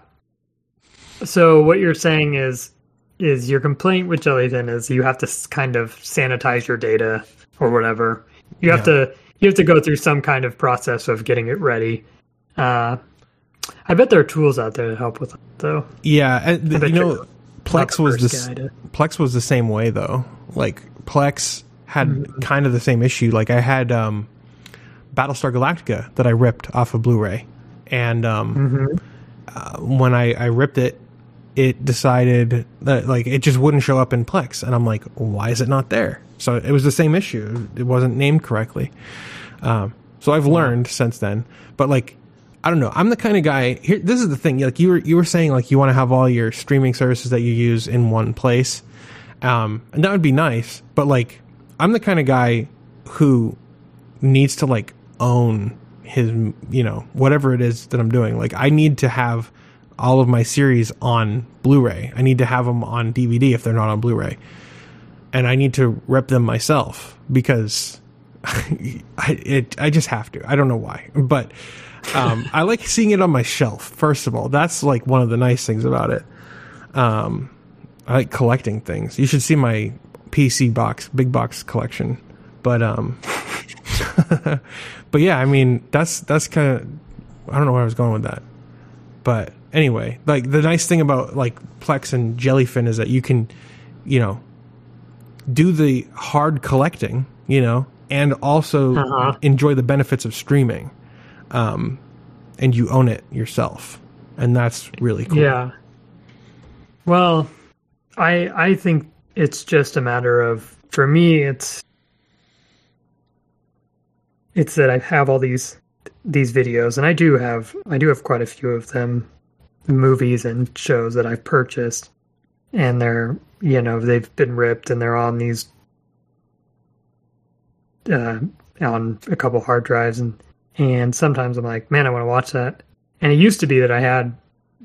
So what you're saying is is your complaint with jellyfin is you have to kind of sanitize your data or whatever. You have Yeah. to you have to go through some kind of process of getting it ready. Uh i bet there are tools out there to help with it though. Yeah and you know plex was first this guy to- Plex was the same way though. Like Plex had Mm-hmm. kind of the same issue. Like I had um, Battlestar Galactica that I ripped off of Blu-ray, and um, Mm-hmm. uh, when I, I ripped it, it decided that like it just wouldn't show up in Plex, and I'm like, why is it not there? So it was the same issue. It wasn't named correctly. Um, so I've learned since then, but like. I don't know. I'm the kind of guy. Here, this is the thing. Like you were, you were saying, like you want to have all your streaming services that you use in one place, um, and that would be nice. But like, I'm the kind of guy who needs to like own his, you know, whatever it is that I'm doing. Like, I need to have all of my series on Blu-ray. I need to have them on DVD if they're not on Blu-ray, and I need to rep them myself because [LAUGHS] I it I just have to. I don't know why, but um, I like seeing it on my shelf. First of all, that's like one of the nice things about it. Um, I like collecting things. You should see my PC box, big box collection. But um, [LAUGHS] but yeah, I mean that's that's kind of I don't know where I was going with that. But anyway, like the nice thing about like Plex and Jellyfin is that you can, you know, do the hard collecting, you know, and also Uh-huh. enjoy the benefits of streaming. Um, and you own it yourself. and that's really cool. Yeah. Well, I I think it's just a matter of for me it's it's that I have all these these videos and I do have I do have quite a few of them movies and shows that I've purchased and they're you know they've been ripped and they're on these uh on a couple hard drives and and sometimes I'm like man I want to watch that. And it used to be that I had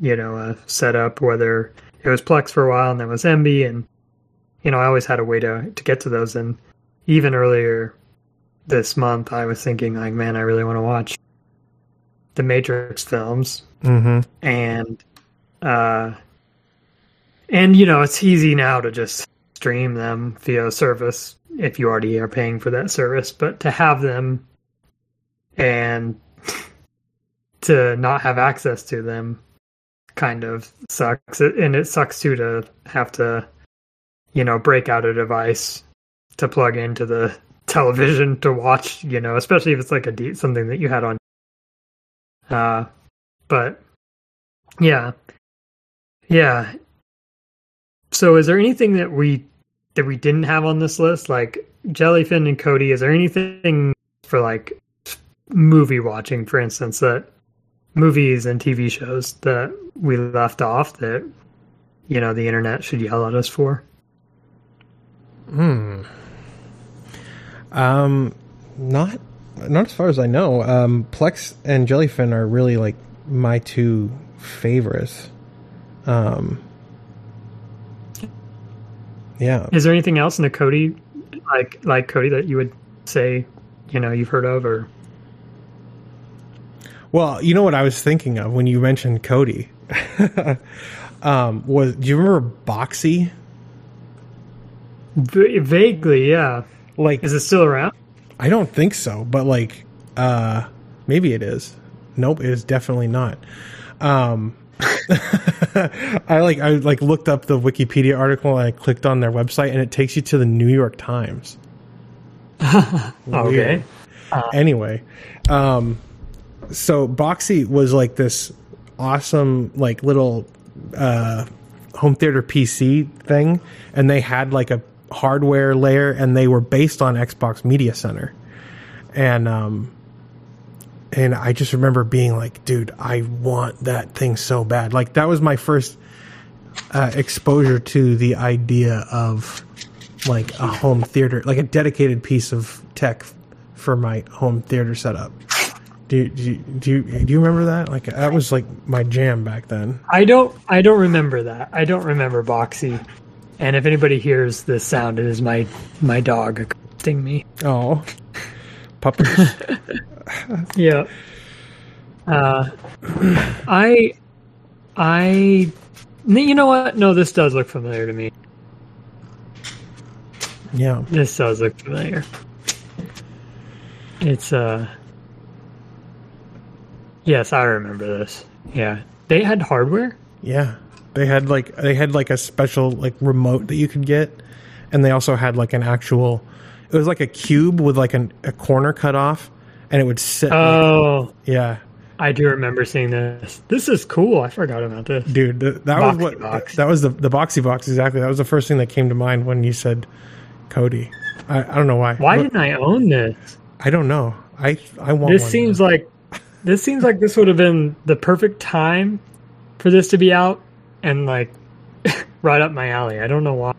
you know a setup whether it was Plex for a while and then was Emby and you know I always had a way to to get to those. And even earlier this month I was thinking like man I really want to watch the Matrix films. Mm-hmm. and uh and you know it's easy now to just stream them via service if you already are paying for that service. But to have them and [LAUGHS] to not have access to them kind of sucks. And it sucks too to have to you know break out a device to plug into the television to watch you know especially if it's like a de- something that you had on. Uh but yeah. Yeah. So is there anything that we that we didn't have on this list? Like jellyfin and Kodi is there anything for like movie watching for instance that movies and tv shows that we left off that you know the internet should yell at us for Hmm. Um, not not as far as I know. Um, Plex and Jellyfin are really like my two favorites. Um, yeah. is there anything else in the Kodi like like Kodi that you would say you know you've heard of or Well, you know what I was thinking of when you mentioned Kodi. [LAUGHS] um, was do you remember Boxee? V- vaguely yeah Like is it still around I don't think so, but like uh maybe it is. Nope, it is definitely not. Um [LAUGHS] I like I like looked up the Wikipedia article and I clicked on their website and it takes you to the New York Times. [LAUGHS] okay Anyway, um so Boxee was like this awesome like little uh home theater PC thing and they had like a hardware layer and they were based on Xbox Media Center. And um and I just remember being like, dude, I want that thing so bad. Like that was my first uh, exposure to the idea of like a home theater, like a dedicated piece of tech for my home theater setup. Do do do you, do you remember that? Like that was like my jam back then. I don't I don't remember that. I don't remember Boxee. And if anybody hears this sound, it is my my dog accosting me. Oh, [LAUGHS] puppies. [LAUGHS] Yeah. Uh [CLEARS THROAT] I I you know what? No, this does look familiar to me. yeah. This does look familiar. It's uh Yes, I remember this. Yeah. They had hardware? Yeah. They had like they had like a special like remote that you could get and they also had like an actual it was like a cube with like an, a corner cut off and it would sit Oh, yeah. I do remember seeing this. This is cool. I forgot about this. Dude, th- that was what box. that was the the Boxee box exactly. That was the first thing that came to mind when you said Kodi. I, I don't know why. Why But- didn't I own this? I don't know. I I want This seems now. like this seems like this would have been the perfect time for this to be out and like [LAUGHS] right up my alley. I don't know why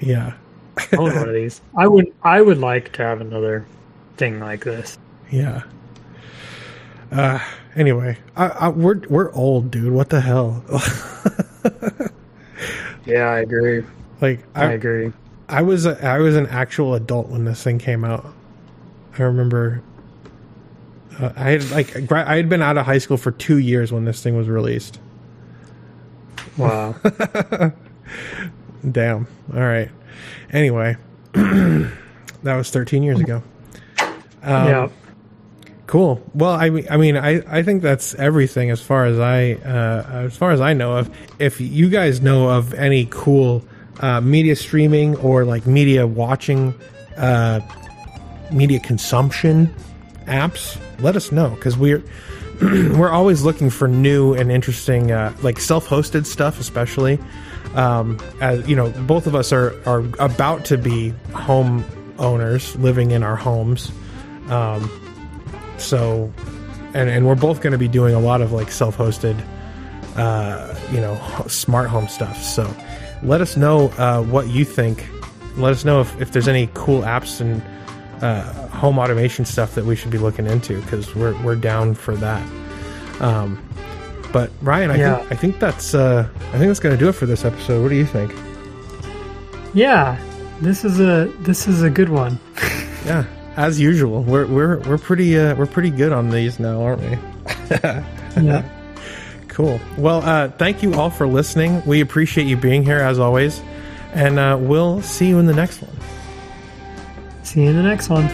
yeah. I own one of these. [LAUGHS] I would I would like to have another thing like this. Yeah. Uh anyway, I, I, we're we're old, dude. What the hell? [LAUGHS] Yeah, I agree. like I I agree. I was a, I was an actual adult when this thing came out. I remember uh, I had like I had been out of high school for 2 years when this thing was released. Wow. [LAUGHS] Damn. All right. Anyway, [CLEARS THROAT] that was 13 years ago. Um, yeah. Cool. Well, I mean, I mean, I, I think that's everything as far as I uh, as far as I know of. If you guys know of any cool uh, media streaming or like media watching, uh, media consumption apps, let us know because we're [CLEARS THROAT] we're always looking for new and interesting, uh, like self-hosted stuff, especially. Um, as you know, both of us are are about to be home owners, living in our homes. Um, so, and and we're both going to be doing a lot of like self-hosted, uh, you know, smart home stuff. So, let us know uh, what you think. Let us know if, if there's any cool apps and uh, home automation stuff that we should be looking into because we're we're down for that. Um, but Ryan, I Yeah. think I think that's uh, I think that's going to do it for this episode. What do you think? Yeah, this is a this is a good one. [LAUGHS] Yeah, as usual, we're we're we're pretty uh, we're pretty good on these now, aren't we? [LAUGHS] yeah. [LAUGHS] Cool. Well, uh, thank you all for listening. We appreciate you being here as always, and uh, we'll see you in the next one. See you in the next one.